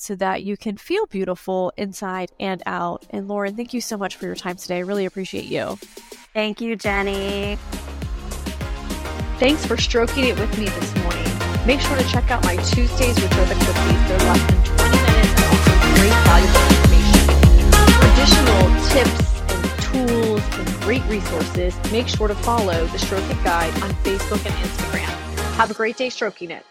so that you can feel beautiful inside and out. And Lauren, thank you so much for your time today. I really appreciate you. Thank you, Jenny. Thanks for stroking it with me this morning. Make sure to check out my Tuesdays with Rhoda cookies. They're less than 20 minutes and also great valuable information. Additional tips and tools and great resources. Make sure to follow the Stroke It Guide on Facebook and Instagram. Have a great day stroking it.